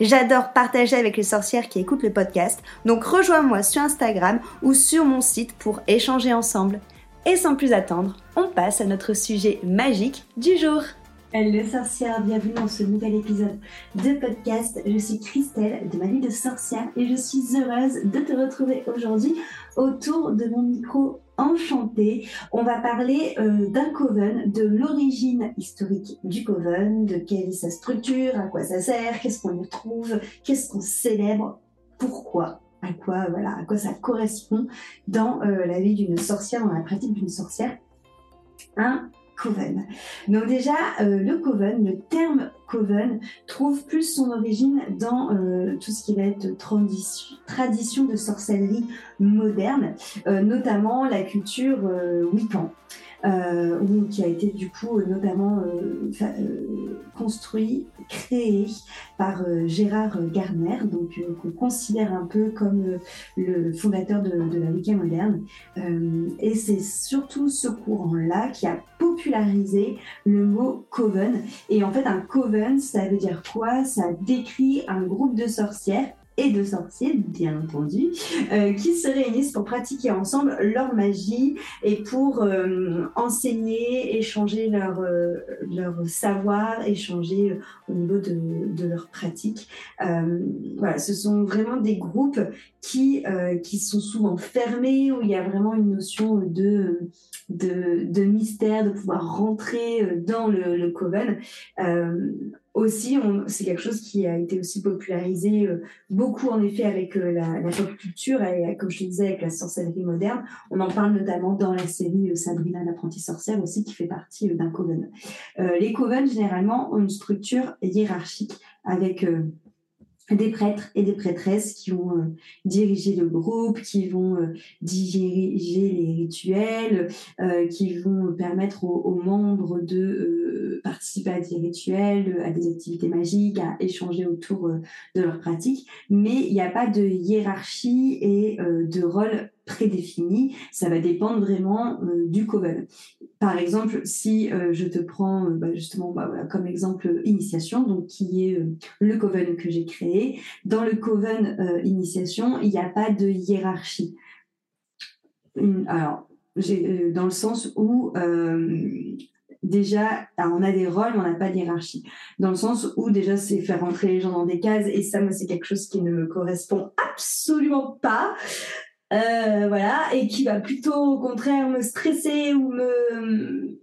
J'adore partager avec les sorcières qui écoutent le podcast, donc rejoins-moi sur Instagram ou sur mon site pour échanger ensemble. Et sans plus attendre, on passe à notre sujet magique du jour. Hello sorcière, bienvenue dans ce nouvel épisode de podcast. Je suis Christelle de ma vie de sorcière et je suis heureuse de te retrouver aujourd'hui autour de mon micro enchanté. On va parler euh, d'un coven, de l'origine historique du coven, de quelle est sa structure, à quoi ça sert, qu'est-ce qu'on y trouve, qu'est-ce qu'on célèbre, pourquoi à quoi voilà à quoi ça correspond dans euh, la vie d'une sorcière dans la pratique d'une sorcière un coven. Donc déjà, euh, le coven, le terme coven, trouve plus son origine dans euh, tout ce qui va être tradition, de sorcellerie moderne, euh, notamment la culture wiccan euh, qui a été du coup notamment euh, euh, construit, créé par euh, Gérard Garner, donc qu'on considère un peu comme le fondateur de, de la Wicca moderne. et c'est surtout ce courant-là qui a popularisé le mot coven. Et en fait, un coven, ça veut dire quoi? Ça décrit un groupe de sorcières et de sorciers, bien entendu, euh, qui se réunissent pour pratiquer ensemble leur magie et pour euh, enseigner, échanger leur, euh, leur savoir, échanger au niveau de, de leur pratique. voilà, ce sont vraiment des groupes qui, qui sont souvent fermés, où il y a vraiment une notion de, de, de mystère, de pouvoir rentrer dans le, le coven aussi, c'est quelque chose qui a été aussi popularisé euh, beaucoup en effet avec euh, la, la, pop culture et comme je te disais avec la sorcellerie moderne. On en parle notamment dans la série euh, Sabrina l'apprentie sorcière aussi qui fait partie d'un coven. les covens généralement ont une structure hiérarchique avec des prêtres et des prêtresses qui vont euh, diriger le groupe, qui vont euh, diriger les rituels, euh, qui vont permettre aux, membres de participer à des rituels, à des activités magiques, à échanger autour de leurs pratiques. Mais il n'y a pas de hiérarchie et de rôle prédéfini, ça va dépendre vraiment euh, du coven. Par exemple, si euh, je te prends euh, bah, justement bah, comme exemple initiation, donc qui est le coven que j'ai créé, dans le coven initiation, il n'y a pas de hiérarchie. alors, dans le sens où déjà, on a des rôles, mais on n'a pas de hiérarchie. Dans le sens où déjà, c'est faire rentrer les gens dans des cases, et ça, moi, c'est quelque chose qui ne me correspond absolument pas. Euh, voilà, et qui va plutôt au contraire me stresser ou me,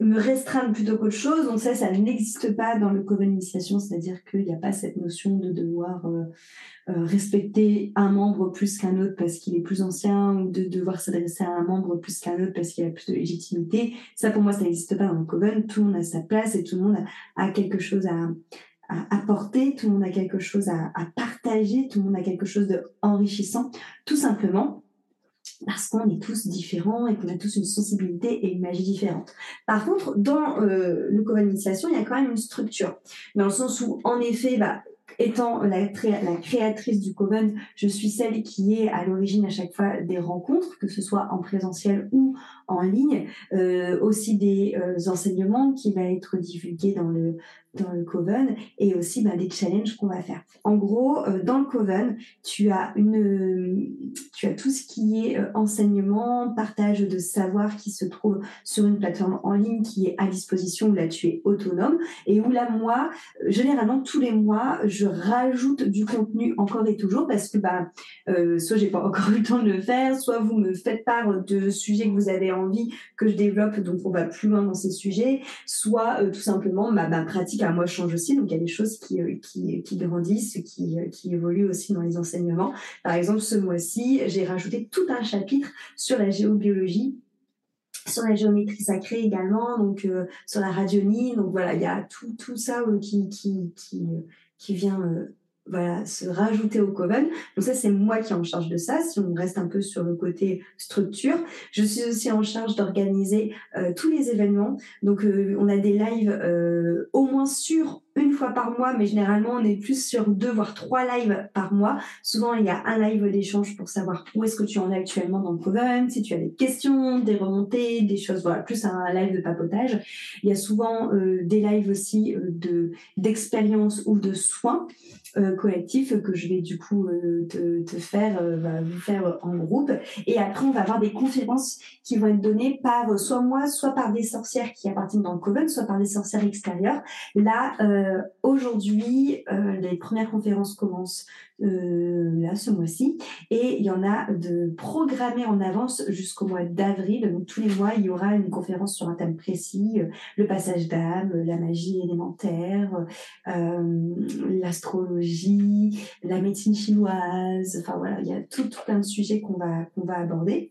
restreindre plutôt qu'autre chose. Donc ça, ça n'existe pas dans le coven initiation, c'est-à-dire qu'il n'y a pas cette notion de devoir euh, euh, respecter un membre plus qu'un autre parce qu'il est plus ancien ou de devoir s'adresser à un membre plus qu'un autre parce qu'il a plus de légitimité. Ça, pour moi, ça n'existe pas dans le coven. Tout le monde a sa place et tout le monde a quelque chose à, apporter, tout le monde a quelque chose à, partager, tout le monde a quelque chose d'enrichissant, tout simplement parce qu'on est tous différents et qu'on a tous une sensibilité et une magie différente. Par contre, dans euh, le Coven Initiation, il y a quand même une structure, dans le sens où, en effet, bah, étant la, la, créatrice du Coven, je suis celle qui est à l'origine à chaque fois des rencontres, que ce soit en présentiel ou en ligne, euh, aussi des euh, enseignements qui va être divulgués dans le dans le Coven et aussi bah, des challenges qu'on va faire. En gros, euh, dans le Coven, tu as une, tu as tout ce qui est euh, enseignement, partage de savoir qui se trouve sur une plateforme en ligne qui est à disposition où là tu es autonome et où là moi, euh, généralement tous les mois, je rajoute du contenu encore et toujours parce que bah euh, soit j'ai pas encore eu le temps de le faire, soit vous me faites part de sujets que vous avez envie que je développe, donc on va plus loin dans ces sujets, soit tout simplement ma pratique à moi change aussi. Donc il y a des choses qui, euh, qui, qui grandissent, qui, euh, qui évoluent aussi dans les enseignements. Par exemple, ce mois-ci, j'ai rajouté tout un chapitre sur la géobiologie sur la géométrie sacrée également, donc euh, sur la radionie. Donc voilà, il y a tout, tout ça qui, qui, qui, qui vient voilà, se rajouter au Coven. Donc ça, c'est moi qui est en charge de ça. Si on reste un peu sur le côté structure, je suis aussi en charge d'organiser euh, tous les événements. Donc euh, on a des lives euh, au moins sur une fois par mois, mais généralement on est plus sur deux voire trois lives par mois. Souvent il y a un live d'échange pour savoir où est-ce que tu en es actuellement dans le Coven, si tu as des questions, des remontées, des choses, voilà, plus un live de papotage. Il y a souvent des lives aussi de d'expérience ou de soins. Euh, collectif que je vais du coup euh, te, faire, euh, vous faire en groupe. Et après, on va avoir des conférences qui vont être données par soit moi, soit par des sorcières qui appartiennent dans le coven, soit par des sorcières extérieures. Là, aujourd'hui, les premières conférences commencent là ce mois-ci et il y en a de programmées en avance jusqu'au mois d'avril. Donc tous les mois, il y aura une conférence sur un thème précis, le passage d'âme, la magie élémentaire, l'astrologie la médecine chinoise. Enfin voilà, il y a tout, plein de sujets qu'on va qu'on va aborder.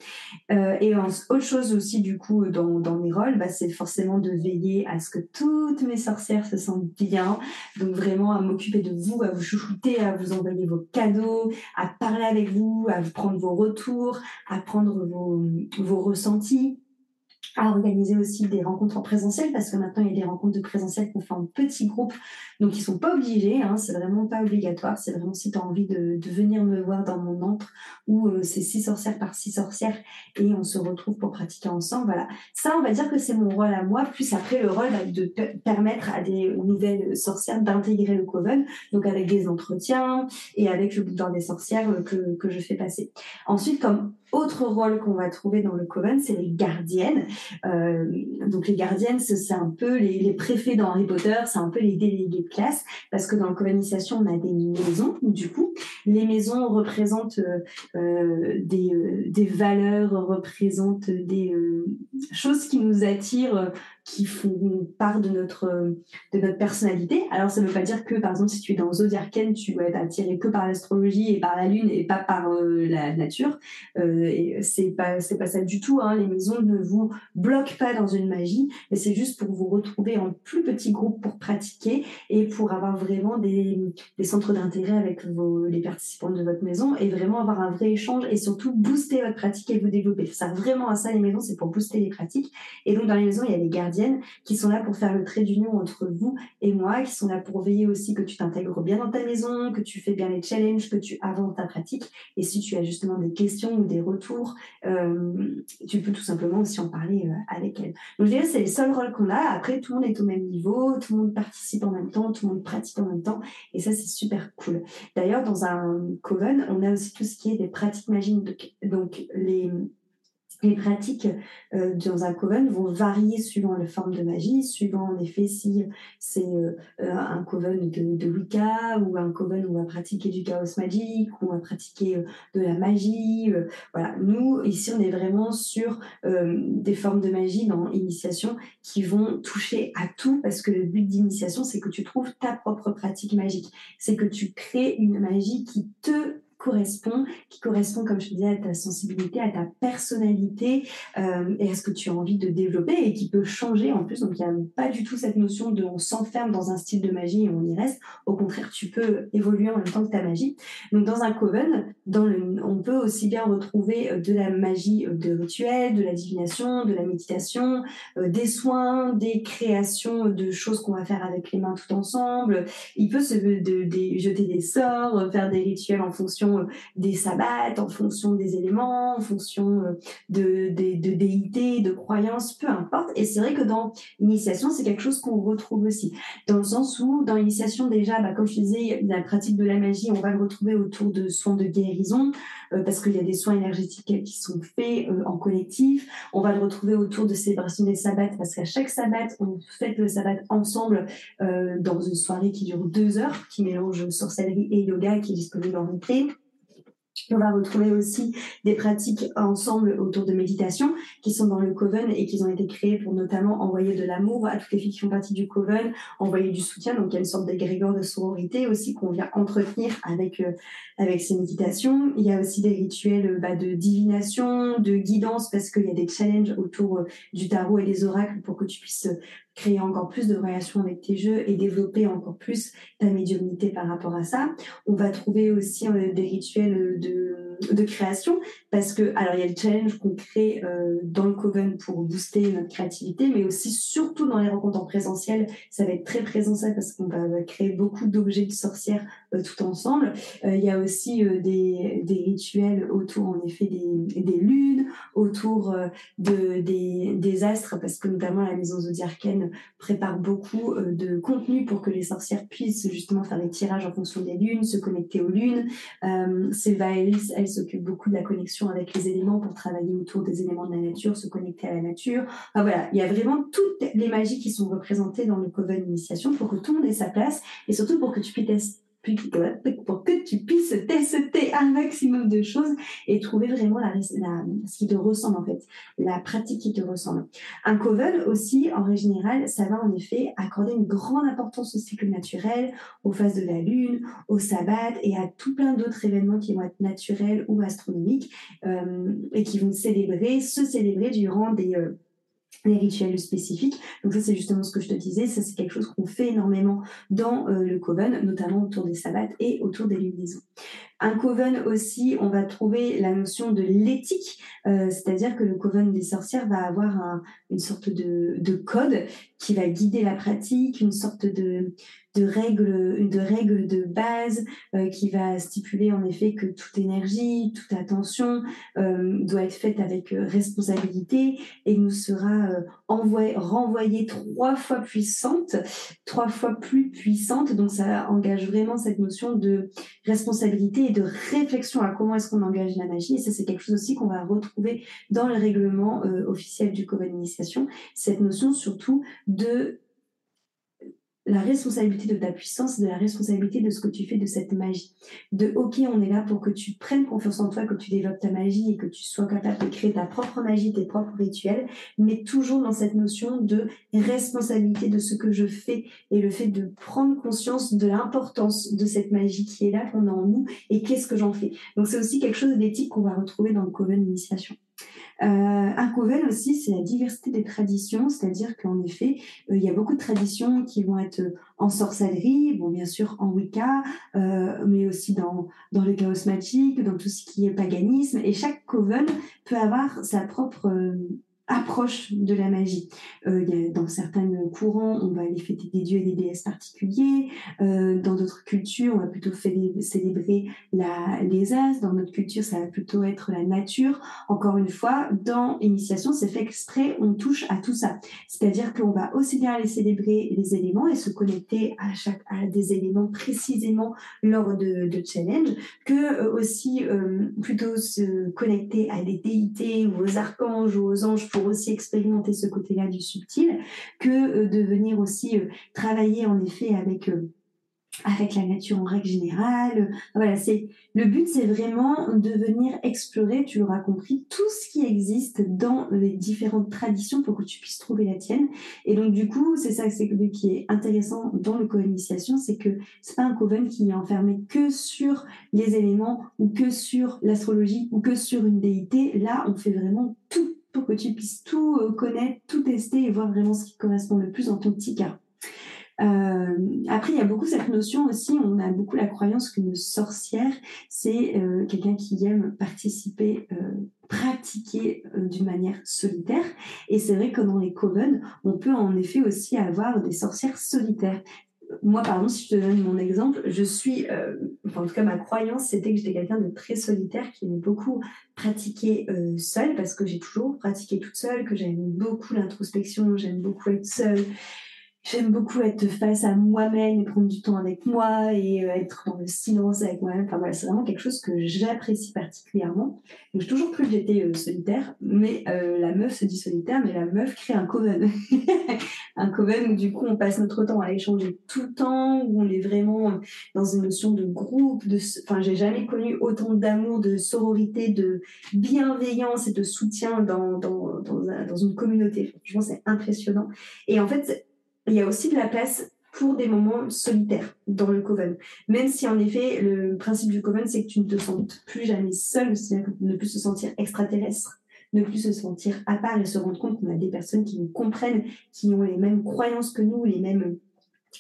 Euh, et autre chose aussi du coup dans, dans mes rôles, bah, c'est forcément de veiller à ce que toutes mes sorcières se sentent bien. Donc vraiment à m'occuper de vous, à vous chouchouter, à vous envoyer vos cadeaux, à parler avec vous, à prendre vos retours, à prendre vos, vos ressentis à organiser aussi des rencontres en présentiel parce que maintenant il y a des rencontres de présentiel qu'on fait en petits groupes donc ils sont pas obligés hein, c'est vraiment pas obligatoire c'est vraiment si tu as envie de, de, venir me voir dans mon antre où euh, c'est six sorcières par six sorcières et on se retrouve pour pratiquer ensemble voilà ça on va dire que c'est mon rôle à moi plus après le rôle bah, de permettre à des nouvelles sorcières d'intégrer le coven donc avec des entretiens et avec le bout des sorcières euh, que, que je fais passer ensuite comme autre rôle qu'on va trouver dans le coven, c'est les gardiennes. Euh, donc les gardiennes, c'est un peu les, préfets dans Harry Potter, c'est un peu les délégués de classe, parce que dans le covenisation, on a des maisons. Du coup, les maisons représentent euh, euh des, valeurs, représentent des choses qui nous attirent qui font part de notre de notre personnalité. Alors ça ne veut pas dire que par exemple si tu es dans Zodiarken, tu vas être attiré que par l'astrologie et par la lune et pas par euh, la nature. Euh, et c'est pas pas ça du tout. Hein. Les maisons ne vous bloquent pas dans une magie, mais c'est juste pour vous retrouver en plus petits groupes pour pratiquer et pour avoir vraiment des, des centres d'intérêt avec les participants de votre maison et vraiment avoir un vrai échange et surtout booster votre pratique et vous développer. Ça vraiment à ça les maisons, c'est pour booster les pratiques. Et donc dans les maisons il y a les gardiens qui sont là pour faire le trait d'union entre vous et moi, qui sont là pour veiller aussi que tu t'intègres bien dans ta maison, que tu fais bien les challenges, que tu avances ta pratique. Et si tu as justement des questions ou des retours, euh, tu peux tout simplement aussi en parler euh, avec elle. Donc je dirais c'est les seuls rôles qu'on a. Après, tout le monde est au même niveau, tout le monde participe en même temps, tout le monde pratique en même temps. Et ça, c'est super cool. D'ailleurs, dans un coven, on a aussi tout ce qui est des pratiques magiques. Donc, les les pratiques euh, dans un coven vont varier suivant la forme de magie, suivant en effet si c'est euh, euh, un coven de, de, Wicca ou un coven où on va pratiquer du chaos magique, où on va pratiquer de la magie. voilà, nous ici on est vraiment sur des formes de magie dans initiation qui vont toucher à tout parce que le but d'initiation c'est que tu trouves ta propre pratique magique, c'est que tu crées une magie qui te correspond, qui correspond, comme je te disais, à ta sensibilité, à ta personnalité euh, et à ce que tu as envie de développer et qui peut changer en plus. Donc, il n'y a pas du tout cette notion de on s'enferme dans un style de magie et on y reste. Au contraire, tu peux évoluer en même temps que ta magie. Donc, dans un coven, on peut aussi bien retrouver euh, de la magie euh, de rituel, de la divination, de la méditation, des soins, des créations de choses qu'on va faire avec les mains tout ensemble. Il peut se jeter des sorts, faire des rituels en fonction fonction des sabbats, en fonction des éléments, en fonction de, de, de déités, de croyances, peu importe. Et c'est vrai que dans l'initiation, c'est quelque chose qu'on retrouve aussi. Dans le sens où, dans l'initiation, déjà, bah, comme je disais, la pratique de la magie, on va le retrouver autour de soins de guérison, parce qu'il y a des soins énergétiques qui sont faits en collectif. On va le retrouver autour de célébration des sabbats, parce qu'à chaque sabbat, on fait le sabbat ensemble dans une soirée qui dure deux heures, qui mélange sorcellerie et yoga, qui est disponible en replay. On va retrouver aussi des pratiques ensemble autour de méditation qui sont dans le Coven et qui ont été créées pour notamment envoyer de l'amour à toutes les filles qui font partie du Coven, envoyer du soutien. Donc il y a une sorte d'égrégore de sororité aussi qu'on vient entretenir avec euh, avec ces méditations. Il y a aussi des rituels bah, de divination, de guidance parce qu'il y a des challenges autour euh, du tarot et des oracles pour que tu puisses créer encore plus de relations avec tes jeux et développer encore plus ta médiumnité par rapport à ça. On va trouver aussi euh, des rituels de, de, création parce que, alors il y a le challenge qu'on crée euh, dans le Coven pour booster notre créativité, mais aussi surtout dans les rencontres en présentiel, ça va être très présent ça parce qu'on va créer beaucoup d'objets de sorcières euh, tout ensemble. il y a aussi des, des rituels autour en effet des, des lunes, autour de, des, des astres parce que notamment la maison zodiacienne prépare beaucoup euh, de contenu pour que les sorcières puissent justement faire des tirages en fonction des lunes, se connecter aux lunes. Euh, Ellis, elle s'occupe beaucoup de la connexion avec les éléments pour travailler autour des éléments de la nature, se connecter à la nature. Enfin, voilà, il y a vraiment toutes les magies qui sont représentées dans le Coven Initiation pour que tout le monde ait sa place et surtout pour que tu puisses pour que tu puisses tester un maximum de choses et trouver vraiment la, ce qui te ressemble en fait, la pratique qui te ressemble. Un coven aussi, en règle générale, ça va en effet accorder une grande importance au cycle naturel, aux phases de la lune, au sabbat et à tout plein d'autres événements qui vont être naturels ou astronomiques euh, et qui vont célébrer, se célébrer durant des euh, les rituels spécifiques. Donc ça, c'est justement ce que je te disais. Ça, c'est quelque chose qu'on fait énormément dans euh, le Coven, notamment autour des sabbats et autour des lunaisons. Un coven aussi, on va trouver la notion de l'éthique, euh, c'est-à-dire que le coven des sorcières va avoir une sorte de, code qui va guider la pratique, une sorte de, de règles, de de base euh, qui va stipuler en effet que toute énergie, toute attention euh, doit être faite avec responsabilité et nous sera envoyée, renvoyée trois fois puissante, trois fois plus puissante. Donc ça engage vraiment cette notion de responsabilité de réflexion à comment est-ce qu'on engage la magie. Et ça, c'est quelque chose aussi qu'on va retrouver dans le règlement euh, officiel du Coven Initiation. Cette notion surtout de la responsabilité de ta puissance, de la responsabilité de ce que tu fais de cette magie. De OK, on est là pour que tu prennes confiance en toi, que tu développes ta magie et que tu sois capable de créer ta propre magie, tes propres rituels, mais toujours dans cette notion de responsabilité de ce que je fais et le fait de prendre conscience de l'importance de cette magie qui est là, qu'on a en nous et qu'est-ce que j'en fais. Donc c'est aussi quelque chose d'éthique qu'on va retrouver dans le Coven Initiation. Euh, un coven aussi, c'est la diversité des traditions, c'est-à-dire qu'en effet, euh, il y a beaucoup de traditions qui vont être en sorcellerie, bon bien sûr en Wicca, euh, mais aussi dans dans le chaos magique, dans tout ce qui est paganisme, et chaque coven peut avoir sa propre approche de la magie. Euh, dans certains courants, on va aller fêter des dieux et des déesses particuliers. Euh, dans d'autres cultures, on va plutôt célébrer la, les as. Dans notre culture, ça va plutôt être la nature. Encore une fois, dans Initiation, c'est fait exprès, on touche à tout ça. C'est-à-dire qu'on va aussi bien aller célébrer les éléments et se connecter à chaque à des éléments précisément lors de, de challenge, que euh, aussi euh, plutôt se connecter à des déités ou aux archanges ou aux anges aussi expérimenter ce côté-là du subtil, que euh, de venir aussi euh, travailler en effet avec euh, avec la nature en règle générale. Voilà, c'est le but, c'est vraiment de venir explorer, tu l'auras compris, tout ce qui existe dans les différentes traditions pour que tu puisses trouver la tienne. Et donc du coup, c'est ça qui est intéressant dans le co-initiation, c'est que c'est pas un coven qui est enfermé que sur les éléments ou que sur l'astrologie ou que sur une déité. Là, on fait vraiment tout pour que tu puisses tout euh, connaître, tout tester et voir vraiment ce qui correspond le plus dans ton petit cas. Euh, après, il y a beaucoup cette notion aussi, on a beaucoup la croyance qu'une sorcière, c'est euh, quelqu'un qui aime participer, pratiquer d'une manière solitaire. Et c'est vrai que dans les coven, on peut en effet aussi avoir des sorcières solitaires moi, par exemple, si je te donne mon exemple, je suis, euh, en tout cas, ma croyance, c'était que j'étais quelqu'un de très solitaire, qui aimait beaucoup pratiquer euh, seul, parce que j'ai toujours pratiqué toute seule, que j'aime beaucoup l'introspection, j'aime beaucoup être seule, J'aime beaucoup être face à moi-même et prendre du temps avec moi et euh, être dans le silence avec moi-même. Enfin voilà, c'est vraiment quelque chose que j'apprécie particulièrement. Donc, j'ai toujours cru que j'étais euh, solitaire, mais euh, la meuf se dit solitaire, mais la meuf crée un coven. un coven où du coup on passe notre temps à échanger tout le temps, où on est vraiment dans une notion de groupe. De, enfin, j'ai jamais connu autant d'amour, de sororité, de bienveillance et de soutien dans, dans, dans, dans une communauté. Franchement, c'est impressionnant. Et en fait, il y a aussi de la place pour des moments solitaires dans le coven. Même si en effet, le principe du coven, c'est que tu ne te sens plus jamais seul, c'est-à-dire ne plus se sentir extraterrestre, ne plus se sentir à part et se rendre compte qu'on a des personnes qui nous comprennent, qui ont les mêmes croyances que nous, les mêmes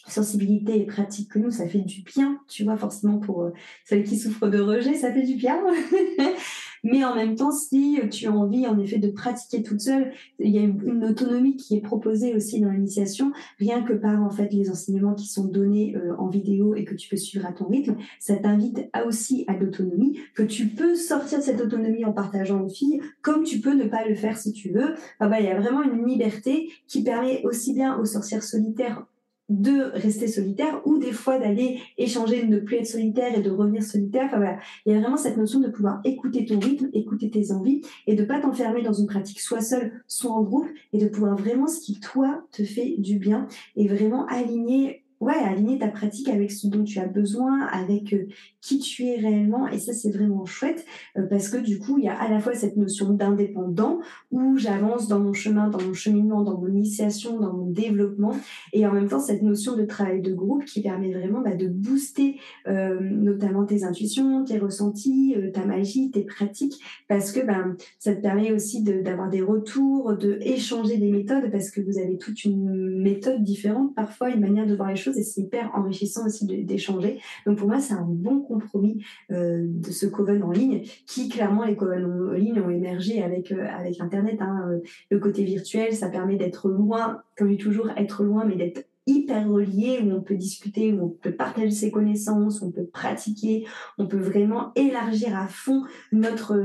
sensibilités et pratiques que nous, ça fait du bien, tu vois, forcément pour euh, celles qui souffrent de rejet, ça fait du bien. Mais en même temps, si tu as envie, en effet, de pratiquer toute seule, il y a une, autonomie qui est proposée aussi dans l'initiation, rien que par, en fait, les enseignements qui sont donnés euh, en vidéo et que tu peux suivre à ton rythme. Ça t'invite à aussi à l'autonomie, que tu peux sortir de cette autonomie en partageant aux filles, comme tu peux ne pas le faire si tu veux. Enfin, bah, il y a vraiment une liberté qui permet aussi bien aux sorcières solitaires de rester solitaire ou des fois d'aller échanger, de ne plus être solitaire et de revenir solitaire. Enfin voilà, il y a vraiment cette notion de pouvoir écouter ton rythme, écouter tes envies et de pas t'enfermer dans une pratique soit seule, soit en groupe et de pouvoir vraiment ce qui toi te fait du bien et vraiment aligner ouais, aligner ta pratique avec ce dont tu as besoin, avec euh, qui tu es réellement. Et ça, c'est vraiment chouette euh, parce que du coup, il y a à la fois cette notion d'indépendant où j'avance dans mon chemin, dans mon cheminement, dans mon initiation, dans mon développement et en même temps cette notion de travail de groupe qui permet vraiment bah, de booster euh, notamment tes intuitions, tes ressentis, ta magie, tes pratiques parce que ben, ça te permet aussi d'avoir des retours, de échanger des méthodes parce que vous avez toute une méthode différente parfois, une manière de voir les choses et c'est hyper enrichissant aussi d'échanger. Donc pour moi, c'est un bon compromis euh, de ce coven en ligne qui clairement les coven en ligne ont émergé avec euh, avec Internet. Hein, euh, le côté virtuel, ça permet d'être loin, comme je dis toujours, être loin, mais d'être hyper relié, où on peut discuter, où on peut partager ses connaissances, où on peut pratiquer, on peut vraiment élargir à fond notre,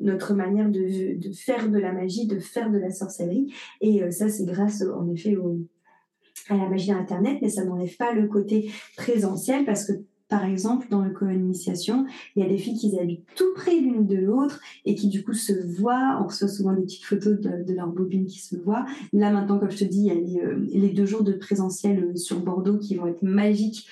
notre, manière de, de, faire de la magie, de faire de la sorcellerie. Et ça, c'est grâce en effet au, à la magie d'Internet, mais ça n'enlève pas le côté présentiel parce que par exemple, dans le co-initiation, il y a des filles qui habitent tout près l'une de l'autre et qui du coup se voient. On reçoit souvent des petites photos de, de leur bobine qui se voient. Là maintenant, comme je te dis, il y a les, euh, deux jours de présentiel euh, sur Bordeaux qui vont être magiques.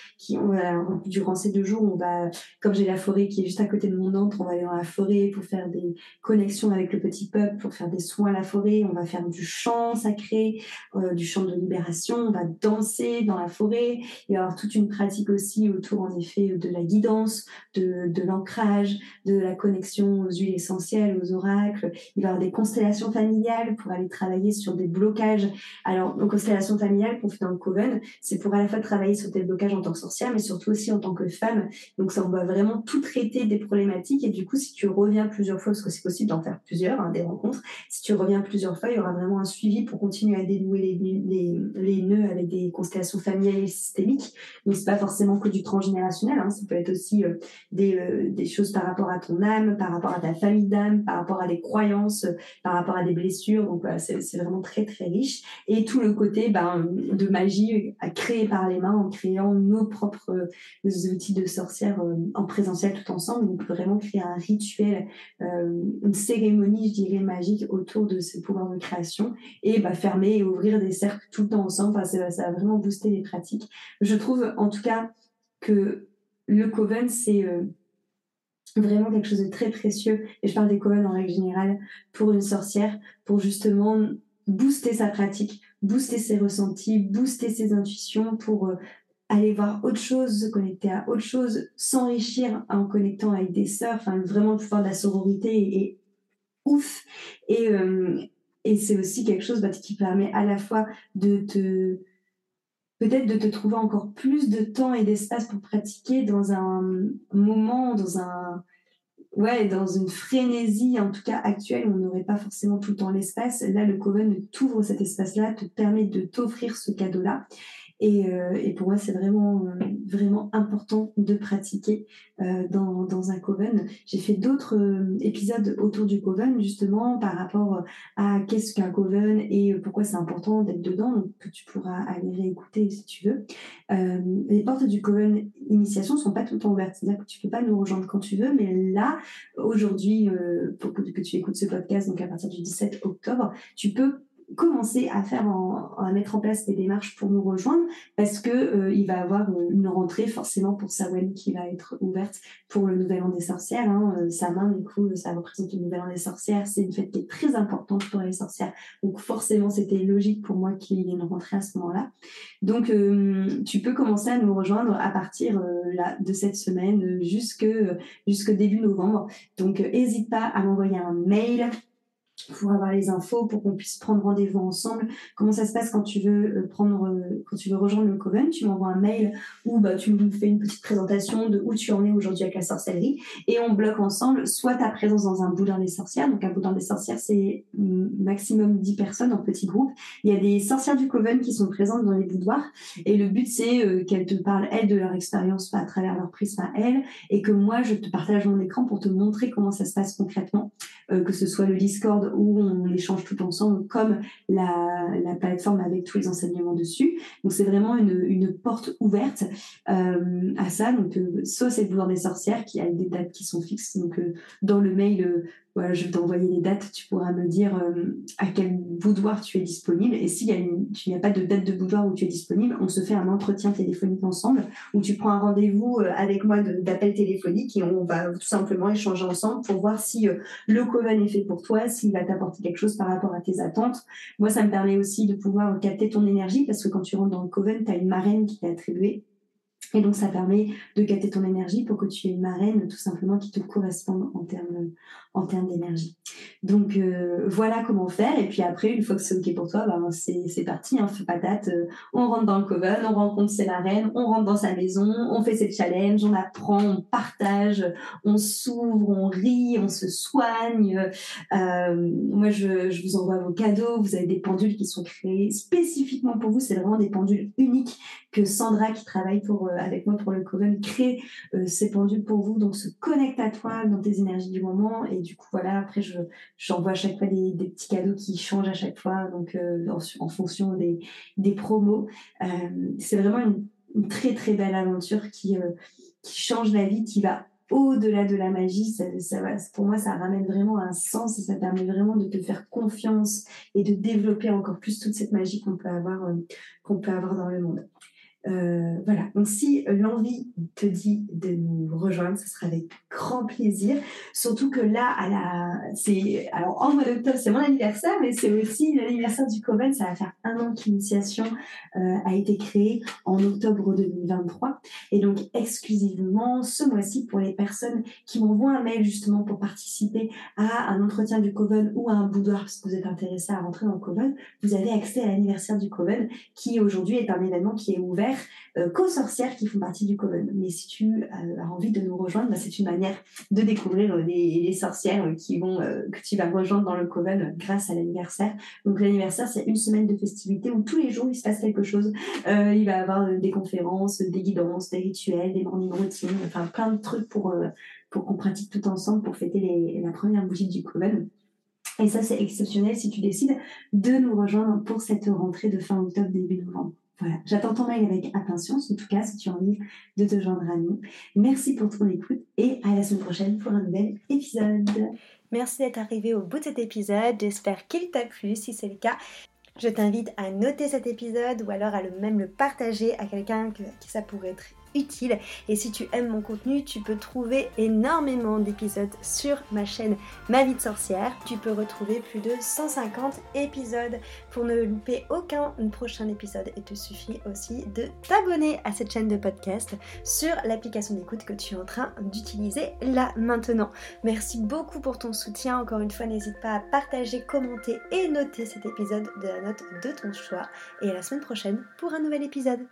Durant ces deux jours, on va, comme j'ai la forêt qui est juste à côté de mon entre, on va aller dans la forêt pour faire des connexions avec le petit peuple, pour faire des soins à la forêt. On va faire du chant sacré, euh, du chant de libération. On va danser dans la forêt. Il y avoir toute une pratique aussi autour en fait de la guidance, de, l'ancrage, de la connexion aux huiles essentielles, aux oracles. Il va y avoir des constellations familiales pour aller travailler sur des blocages. Alors, nos constellations familiales qu'on fait dans le Coven, c'est pour à la fois travailler sur tes blocages en tant que sorcière, mais surtout aussi en tant que femme. Donc, ça, on va vraiment tout traiter des problématiques. Et du coup, si tu reviens plusieurs fois, parce que c'est possible d'en faire plusieurs, hein, des rencontres, si tu reviens plusieurs fois, il y aura vraiment un suivi pour continuer à dénouer les nœuds avec des constellations familiales et systémiques. Donc, c'est pas forcément que du transgénérationnel Hein. Ça peut être aussi euh, des, euh, des, choses par rapport à ton âme, par rapport à ta famille d'âme, par rapport à des croyances, par rapport à des blessures. Donc voilà, c'est vraiment très très riche. Et tout le côté ben, de magie à créer par les mains en créant nos propres euh, outils de sorcière en présentiel tout ensemble. On peut vraiment créer un rituel, une cérémonie, je dirais, magique autour de ce pouvoir de création et bah, fermer et ouvrir des cercles tout le temps ensemble. Enfin, ça, ça va vraiment booster les pratiques. Je trouve en tout cas que le coven, c'est euh, vraiment quelque chose de très précieux. Et je parle des coven en règle générale pour une sorcière, pour justement booster sa pratique, booster ses ressentis, booster ses intuitions, pour euh, aller voir autre chose, se connecter à autre chose, s'enrichir en connectant avec des sœurs. Enfin, vraiment le pouvoir de la sororité est, ouf. Et, euh, et c'est aussi quelque chose bah, qui permet à la fois de te peut-être de te trouver encore plus de temps et d'espace pour pratiquer dans un moment, dans un ouais, dans une frénésie, en tout cas actuelle, on n'aurait pas forcément tout le temps l'espace. Là, le Coven t'ouvre cet espace-là, te permet de t'offrir ce cadeau-là. Et, et pour moi, c'est vraiment, vraiment important de pratiquer dans, dans un coven. J'ai fait d'autres épisodes autour du coven, justement, par rapport à qu'est-ce qu'un coven et pourquoi c'est important d'être dedans, donc que tu pourras aller réécouter si tu veux. les portes du coven initiation sont pas tout le temps ouvertes, c'est-à-dire que tu peux pas nous rejoindre quand tu veux, mais là, aujourd'hui, pour que tu écoutes ce podcast, donc à partir du 17 octobre, tu peux commencer à faire à mettre en place des démarches pour nous rejoindre parce que euh, il va avoir euh, une rentrée forcément pour Sawen qui va être ouverte pour le Nouvel An des Sorcières. Hein. Euh, sa main, du coup, ça représente le Nouvel An des Sorcières. C'est une fête qui est très importante pour les sorcières. Donc forcément, c'était logique pour moi qu'il y ait une rentrée à ce moment-là. Donc tu peux commencer à nous rejoindre à partir là, de cette semaine jusque jusque début novembre. Donc n'hésite pas à m'envoyer un mail pour avoir les infos, pour qu'on puisse prendre rendez-vous ensemble. Comment ça se passe quand tu veux euh, prendre, euh, quand tu veux rejoindre le Coven? Tu m'envoies un mail ou bah, tu me fais une petite présentation de où tu en es aujourd'hui avec la sorcellerie et on bloque ensemble soit ta présence dans un boudin des sorcières. Donc un boudin des sorcières, c'est maximum 10 personnes en petit groupe. Il y a des sorcières du Coven qui sont présentes dans les boudoirs et le but c'est euh, qu'elles te parlent elles de leur expérience à travers leur prisme à elles et que moi je te partage mon écran pour te montrer comment ça se passe concrètement, que ce soit le Discord où on échange tout ensemble, comme la, plateforme avec tous les enseignements dessus. Donc c'est vraiment une, porte ouverte euh, à ça. Donc euh, soit c'est le pouvoir des sorcières qui a des dates qui sont fixes. Donc euh, dans le mail voilà, je vais t'envoyer les dates, tu pourras me dire euh, à quel boudoir tu es disponible. Et s'il n'y a, pas de date de boudoir où tu es disponible, on se fait un entretien téléphonique ensemble, où tu prends un rendez-vous euh, avec moi d'appel téléphonique et on va tout simplement échanger ensemble pour voir si euh, le coven est fait pour toi, s'il va t'apporter quelque chose par rapport à tes attentes. Moi, ça me permet aussi de pouvoir capter ton énergie, parce que quand tu rentres dans le coven, tu as une marraine qui t'est attribuée et donc, ça permet de capter ton énergie pour que tu aies une marraine tout simplement qui te corresponde en termes, en termes d'énergie. Donc, euh, voilà comment faire. Et puis après, une fois que c'est OK pour toi, ben, c'est parti, hein, fais patate. Euh, on rentre dans le coven, on rencontre ses marraines, on rentre dans sa maison, on fait ses challenges, on apprend, on partage, on s'ouvre, on rit, on se soigne. Euh, moi, je, je vous envoie vos cadeaux. Vous avez des pendules qui sont créées spécifiquement pour vous. C'est vraiment des pendules uniques que Sandra, qui travaille pour avec moi pour le Coven, crée euh, ces pendules pour vous, donc se connecte à toi dans tes énergies du moment. Et du coup, voilà, après, je, j'envoie à chaque fois des, petits cadeaux qui changent à chaque fois, donc euh, en, fonction des, des promos. Euh, c'est vraiment une, très très belle aventure qui, qui change la vie, qui va au-delà de la magie, ça, ça, pour moi, ça ramène vraiment un sens et ça permet vraiment de te faire confiance et de développer encore plus toute cette magie qu'on peut avoir, qu'on peut avoir dans le monde. Euh, voilà, donc si l'envie te dit de nous rejoindre, ce sera avec grand plaisir. Surtout que là, à la, c'est, alors en mois d'octobre, c'est mon anniversaire, mais c'est aussi l'anniversaire du Coven. Ça va faire un an que l'initiation euh, a été créée en octobre 2023. Et donc, exclusivement ce mois-ci, pour les personnes qui m'envoient un mail justement pour participer à un entretien du Coven ou à un boudoir, parce que vous êtes intéressé à rentrer dans le Coven, vous avez accès à l'anniversaire du Coven, qui aujourd'hui est un événement qui est ouvert euh, qu'aux sorcières qui font partie du Coven. Mais si tu euh, as envie de nous rejoindre, bah, c'est une manière de découvrir euh, les, sorcières qui vont, que tu vas rejoindre dans le Coven grâce à l'anniversaire. Donc l'anniversaire, c'est une semaine de festivités où tous les jours il se passe quelque chose. il va y avoir des conférences, des guidances, des rituels, des morning routines, enfin plein de trucs pour, pour qu'on pratique tout ensemble pour fêter la première bougie du Coven. Et ça, c'est exceptionnel si tu décides de nous rejoindre pour cette rentrée de fin octobre, début novembre. Voilà, j'attends ton mail avec impatience, en tout cas, si tu as envie de te joindre à nous. Merci pour ton écoute et à la semaine prochaine pour un nouvel épisode. Merci d'être arrivé au bout de cet épisode. J'espère qu'il t'a plu. Si c'est le cas, je t'invite à noter cet épisode ou alors à le même le partager à quelqu'un qui ça pourrait être Et si tu aimes mon contenu, tu peux trouver énormément d'épisodes sur ma chaîne Ma vie de sorcière. Tu peux retrouver plus de 150 épisodes pour ne louper aucun prochain épisode. Et te suffit aussi de t'abonner à cette chaîne de podcast sur l'application d'écoute que tu es en train d'utiliser là maintenant. Merci beaucoup pour ton soutien. Encore une fois, n'hésite pas à partager, commenter et noter cet épisode de la note de ton choix. Et à la semaine prochaine pour un nouvel épisode.